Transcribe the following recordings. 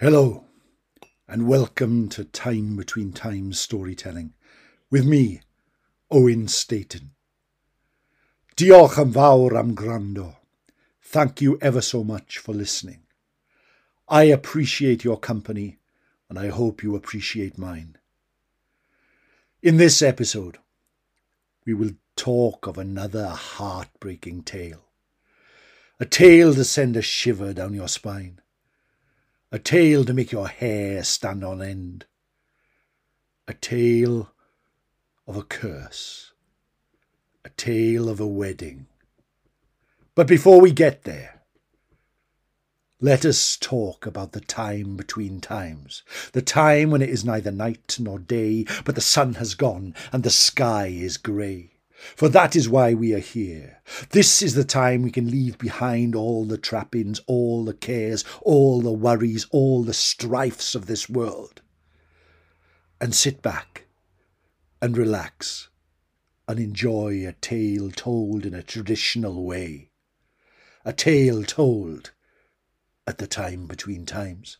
Hello, and welcome to Time Between Times storytelling with me, Owen Staten. Diolch am fawr am grando. Thank you ever so much for listening. I appreciate your company, and I hope you appreciate mine. In this episode, we will talk of another heartbreaking tale. A tale to send a shiver down your spine a tale to make your hair stand on end, a tale of a curse, a tale of a wedding. But before we get there, let us talk about the time between times, the time when it is neither night nor day, but the sun has gone and the sky is grey. For that is why we are here. This is the time we can leave behind all the trappings, all the cares, all the worries, all the strifes of this world, and sit back and relax and enjoy a tale told in a traditional way. A tale told at the time between times.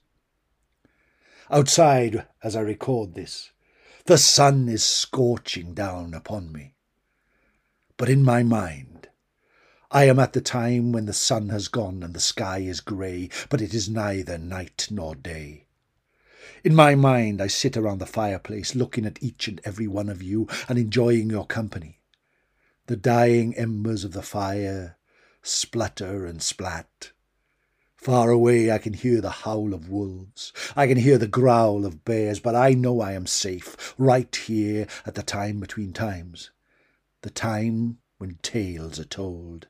Outside, as I record this, the sun is scorching down upon me. But in my mind, I am at the time when the sun has gone and the sky is grey, but it is neither night nor day. In my mind, I sit around the fireplace looking at each and every one of you and enjoying your company. The dying embers of the fire splutter and splat. Far away, I can hear the howl of wolves. I can hear the growl of bears, but I know I am safe right here at the time between times the time when tales are told,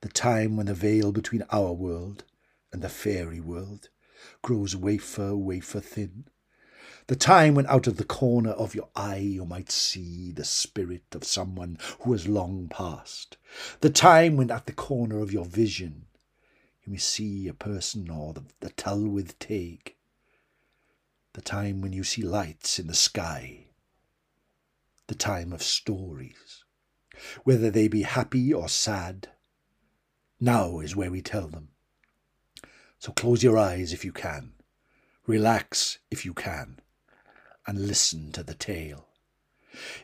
the time when the veil between our world and the fairy world grows wafer, wafer thin, the time when out of the corner of your eye you might see the spirit of someone who has long passed, the time when at the corner of your vision you may see a person or the, the Tylwyth Teg, the time when you see lights in the sky the time of stories. Whether they be happy or sad, now is where we tell them. So close your eyes if you can, relax if you can, and listen to the tale.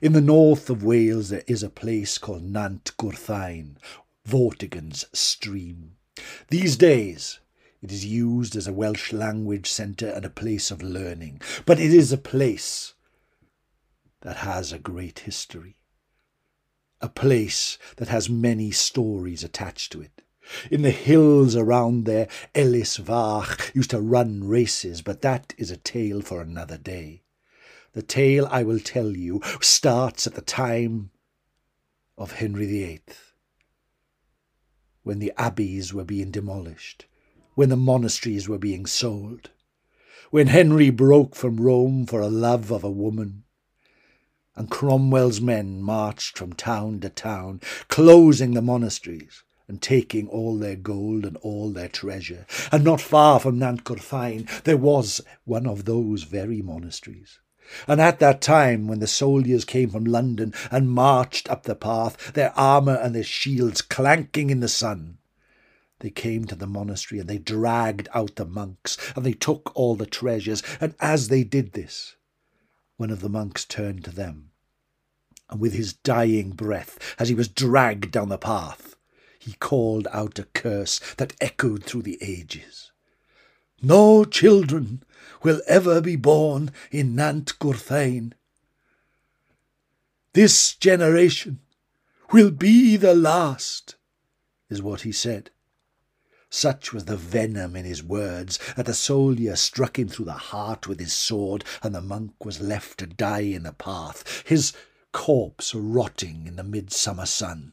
In the north of Wales there is a place called Nant Gwrtheyrn, Vortigern's stream. These days it is used as a Welsh language centre and a place of learning, but it is a place that has a great history, a place that has many stories attached to it. In the hills around there, Elis Vach used to run races, but that is a tale for another day. The tale I will tell you starts at the time of Henry VIII, when the abbeys were being demolished, when the monasteries were being sold, when Henry broke from Rome for a love of a woman, and Cromwell's men marched from town to town, closing the monasteries and taking all their gold and all their treasure. And not far from Nant Gwrtheyrn there was one of those very monasteries. And at that time, when the soldiers came from London and marched up the path, their armour and their shields clanking in the sun, they came to the monastery and they dragged out the monks and they took all the treasures. And as they did this, one of the monks turned to them, and with his dying breath, as he was dragged down the path, he called out a curse that echoed through the ages. No children will ever be born in Nant Gwrtheyrn. This generation will be the last, is what he said. Such was the venom in his words that the soldier struck him through the heart with his sword, and the monk was left to die in the path, his corpse rotting in the midsummer sun.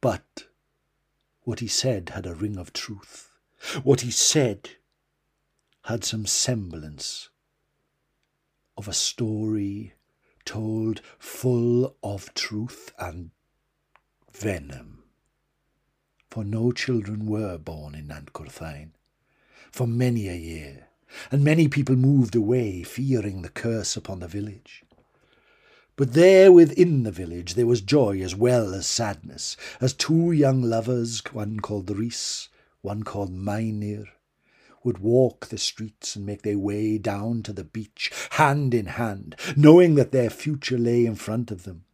But what he said had a ring of truth. What he said had some semblance of a story told full of truth and venom for no children were born in Nant Gwrtheyrn for many a year, and many people moved away, fearing the curse upon the village. But there within the village there was joy as well as sadness, as two young lovers, one called Rhys, one called Meinir, would walk the streets and make their way down to the beach, hand in hand, knowing that their future lay in front of them.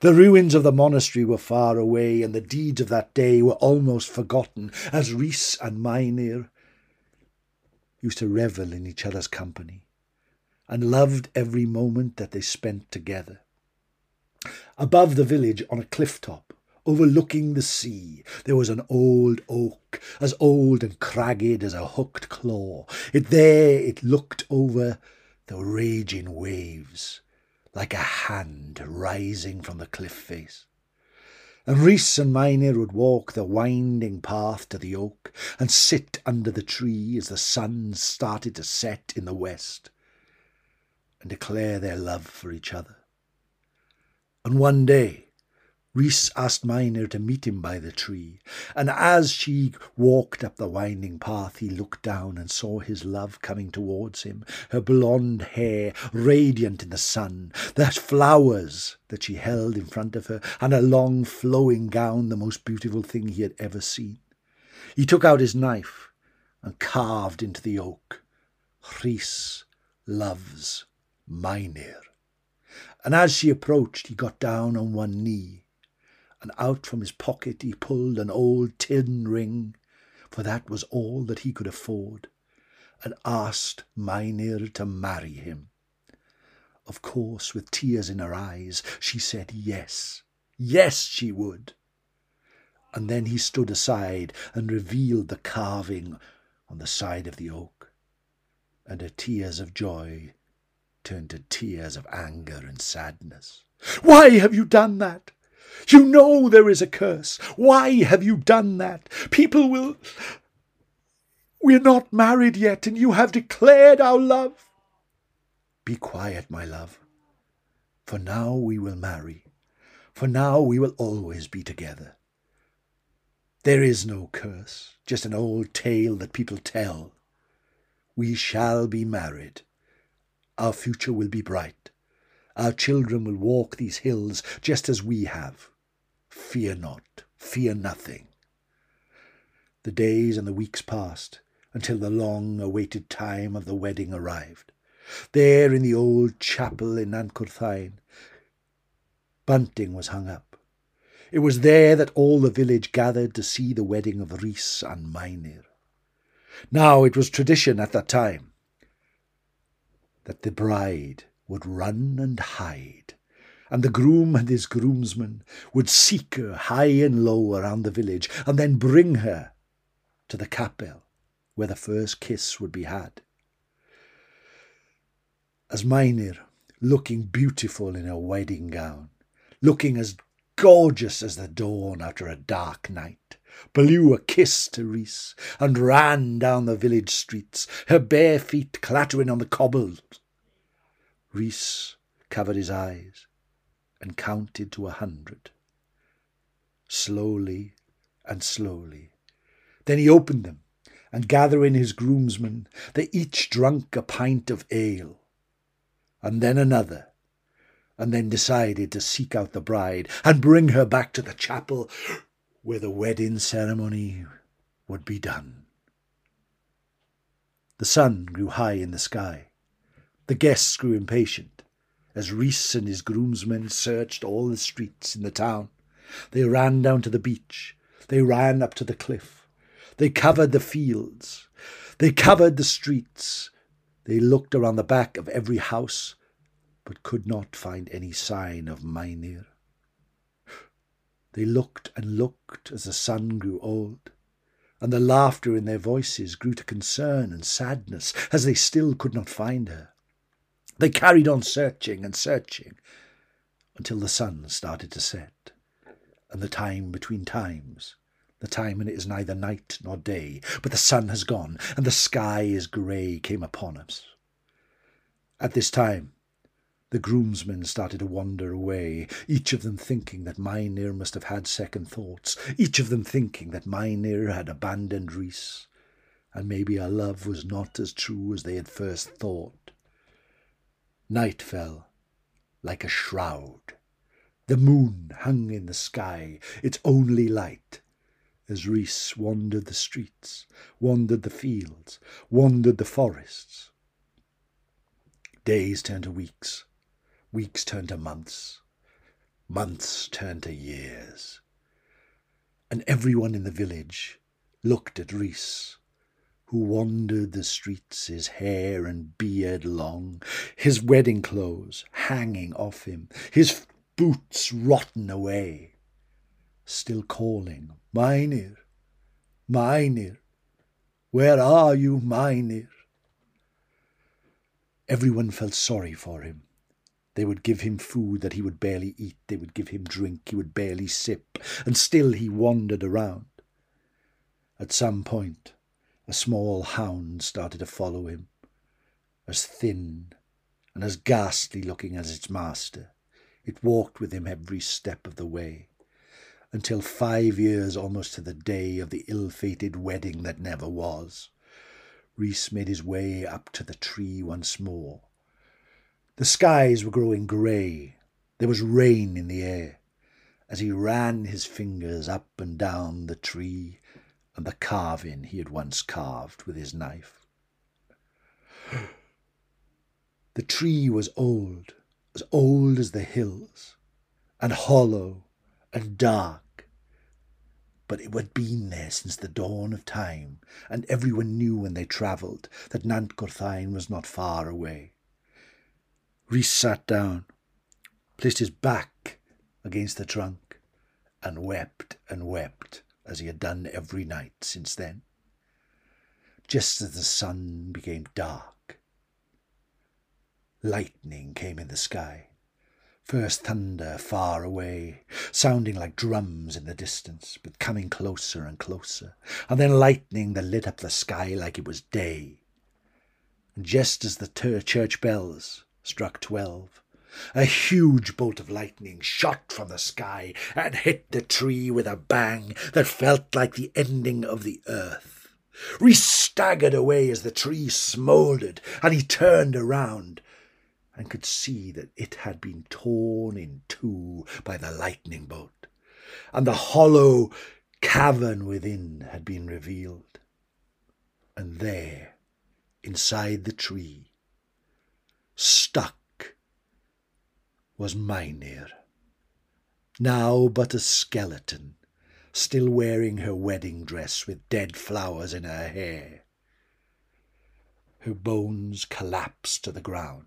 The ruins of the monastery were far away, and the deeds of that day were almost forgotten, as Rhys and Meinir used to revel in each other's company, and loved every moment that they spent together. Above the village, on a cliff top, overlooking the sea, there was an old oak, as old and cragged as a hooked claw. It there it looked over the raging waves, like a hand rising from the cliff face. And Rhys and Meinir would walk the winding path to the oak and sit under the tree as the sun started to set in the west and declare their love for each other. And one day, Rhys asked Meinir to meet him by the tree, and as she walked up the winding path, he looked down and saw his love coming towards him, her blonde hair radiant in the sun, the flowers that she held in front of her, and her long flowing gown, the most beautiful thing he had ever seen. He took out his knife and carved into the oak, Rhys loves Meinir. And as she approached, he got down on one knee and out from his pocket he pulled an old tin ring, for that was all that he could afford, and asked Meinir to marry him. Of course, with tears in her eyes, she said yes, yes, she would. And then he stood aside and revealed the carving on the side of the oak, and her tears of joy turned to tears of anger and sadness. Why have you done that? You know there is a curse. Why have you done that? People will. We're not married yet, and you have declared our love. Be quiet, my love. For now we will marry. For now we will always be together. There is no curse, just an old tale that people tell. We shall be married. Our future will be bright. Our children will walk these hills just as we have. Fear not, fear nothing. The days and the weeks passed until the long awaited time of the wedding arrived. There in the old chapel in Nant Gwrtheyrn, bunting was hung up. It was there that all the village gathered to see the wedding of Rhys and Meinir. Now it was tradition at that time that the bride would run and hide, and the groom and his groomsmen would seek her high and low around the village, and then bring her to the capel where the first kiss would be had. As Meinir, looking beautiful in her wedding gown, looking as gorgeous as the dawn after a dark night, blew a kiss to Rhys and ran down the village streets, her bare feet clattering on the cobbles Rhys covered his eyes and counted to a hundred. Slowly and slowly. Then he opened them, and gathering his groomsmen, they each drank a pint of ale, and then another, and then decided to seek out the bride and bring her back to the chapel where the wedding ceremony would be done. The sun grew high in the sky. The guests grew impatient as Rhys and his groomsmen searched all the streets in the town. They ran down to the beach. They ran up to the cliff. They covered the fields. They covered the streets. They looked around the back of every house, but could not find any sign of Meinir. They looked and looked as the sun grew old, and the laughter in their voices grew to concern and sadness as they still could not find her. They carried on searching and searching until the sun started to set, and the time between times, the time when it is neither night nor day, but the sun has gone and the sky is grey, came upon us. At this time, the groomsmen started to wander away, each of them thinking that Meinir must have had second thoughts, each of them thinking that Meinir had abandoned Rhys, and maybe our love was not as true as they had first thought. Night fell like a shroud. The moon hung in the sky, its only light, as Rhys wandered the streets, wandered the fields, wandered the forests. Days turned to weeks, weeks turned to months, months turned to years. And everyone in the village looked at Rhys, who wandered the streets, his hair and beard long, his wedding clothes hanging off him, his boots rotten away, still calling, Meinir, Meinir, where are you, Meinir? Everyone felt sorry for him. They would give him food that he would barely eat. They would give him drink he would barely sip. And still he wandered around. At some point, a small hound started to follow him, as thin and as ghastly looking as its master. It walked with him every step of the way, until five years almost to the day of the ill fated wedding that never was. Rhys made his way up to the tree once more. The skies were growing grey. There was rain in the air. As he ran his fingers up and down the tree and the carving he had once carved with his knife. The tree was old, as old as the hills, and hollow and dark. But it had been there since the dawn of time, and everyone knew when they travelled that Nant Gwrtheyrn was not far away. Rhys sat down, placed his back against the trunk, and wept and wept as he had done every night since then. Just as the sun became dark, lightning came in the sky. First thunder far away, sounding like drums in the distance, but coming closer and closer, and then lightning that lit up the sky like it was day. And just as the church bells struck twelve, a huge bolt of lightning shot from the sky and hit the tree with a bang that felt like the ending of the earth. Rhys staggered away as the tree smouldered, and he turned around and could see that it had been torn in two by the lightning bolt, and the hollow cavern within had been revealed. And there, inside the tree, stuck was Meinir, now but a skeleton, still wearing her wedding dress with dead flowers in her hair. Her bones collapsed to the ground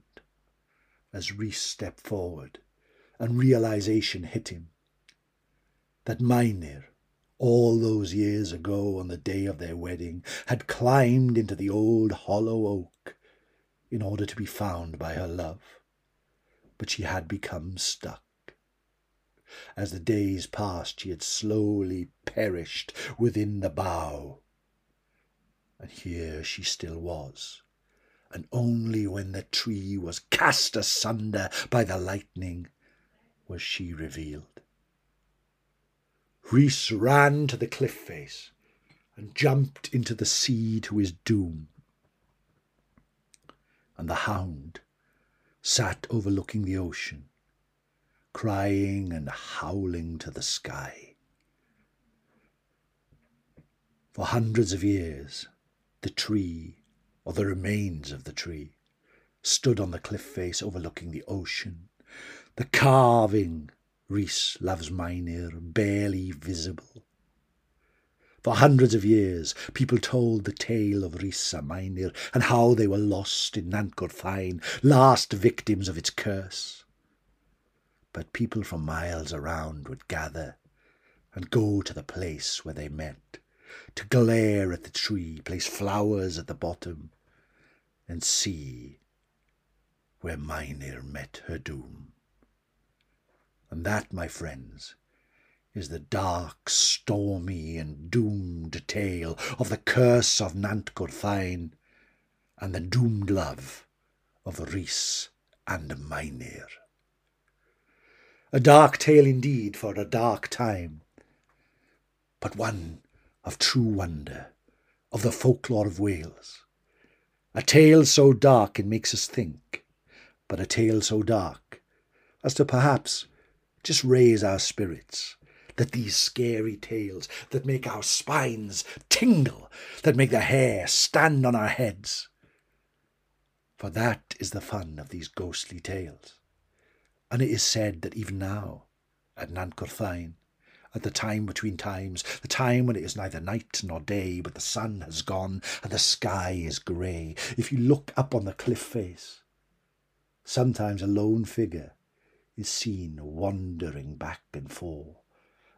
as Rhys stepped forward and realization hit him that Meinir, all those years ago on the day of their wedding, had climbed into the old hollow oak in order to be found by her love but she had become stuck. As the days passed, she had slowly perished within the bough. And here she still was, and only when the tree was cast asunder by the lightning was she revealed. Rhys ran to the cliff face and jumped into the sea to his doom. And the hound sat overlooking the ocean, crying and howling to the sky. For hundreds of years, the tree, or the remains of the tree, stood on the cliff face overlooking the ocean, the carving, Rhys loves Meinir, barely visible, for hundreds of years, people told the tale of Rhys a Meinir and how they were lost in Gwrtheyrn, last victims of its curse. But people from miles around would gather and go to the place where they met, to glare at the tree, place flowers at the bottom, and see where Meinir met her doom. And that, my friends, is the dark, stormy, and doomed tale of the curse of Nant Gwrtheyrn and the doomed love of Rhys and Meinir. A dark tale indeed for a dark time, but one of true wonder, of the folklore of Wales. A tale so dark it makes us think, but a tale so dark as to perhaps just raise our spirits that these scary tales that make our spines tingle, that make the hair stand on our heads. For that is the fun of these ghostly tales. And it is said that even now, at Nant Gwrtheyrn, at the time between times, the time when it is neither night nor day, but the sun has gone and the sky is grey, if you look up on the cliff face, sometimes a lone figure is seen wandering back and forth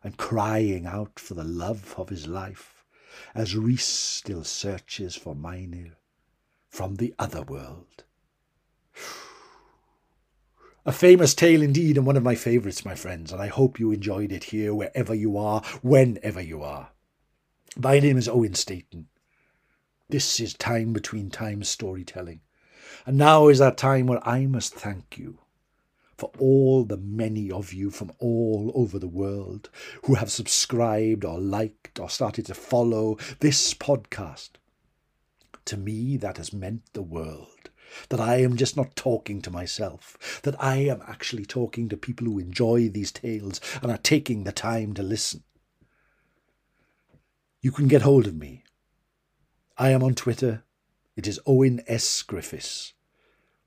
and crying out for the love of his life as Rhys still searches for Meinir from the other world. A famous tale indeed, and one of my favourites, my friends, and I hope you enjoyed it here, wherever you are, whenever you are. My name is Owen Staten. This is Time Between Times storytelling, and now is that time where I must thank you for all the many of you from all over the world who have subscribed or liked or started to follow this podcast. To me, that has meant the world that I am just not talking to myself, that I am actually talking to people who enjoy these tales and are taking the time to listen. You can get hold of me. I am on Twitter. It is Owen S. Griffiths.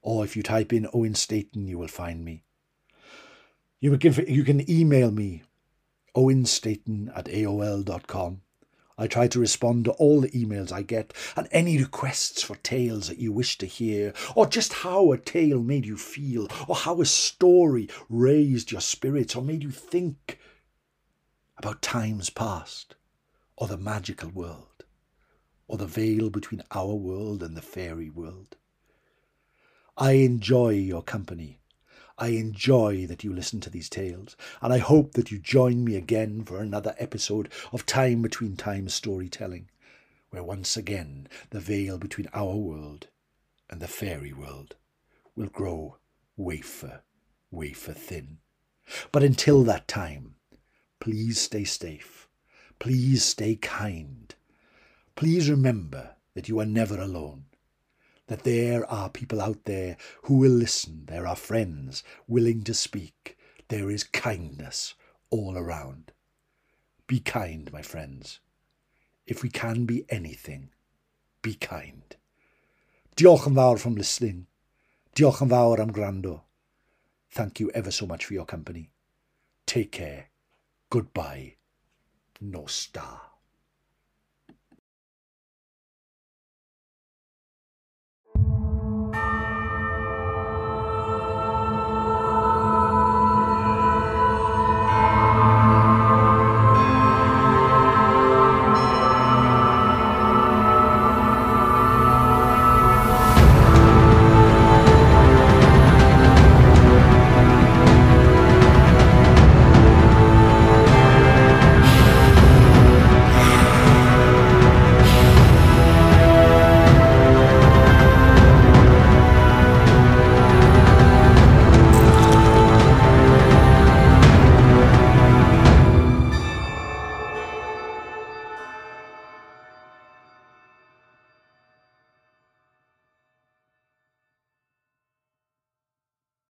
Or if you type in Owen Staten, you will find me. You can, you can email me, owenstaten at aol.com. I try to respond to all the emails I get and any requests for tales that you wish to hear, or just how a tale made you feel, or how a story raised your spirits, or made you think about times past, or the magical world, or the veil between our world and the fairy world. I enjoy your company I enjoy that you listen to these tales, and I hope that you join me again for another episode of Time Between Times storytelling, where once again the veil between our world and the fairy world will grow wafer, wafer thin. But until that time, please stay safe. Please stay kind. Please remember that you are never alone that there are people out there who will listen. There are friends willing to speak. There is kindness all around. Be kind, my friends. If we can be anything, be kind. Diolch yn fawr from listening. Diolch yn fawr am grando. Thank you ever so much for your company. Take care. Goodbye. No star.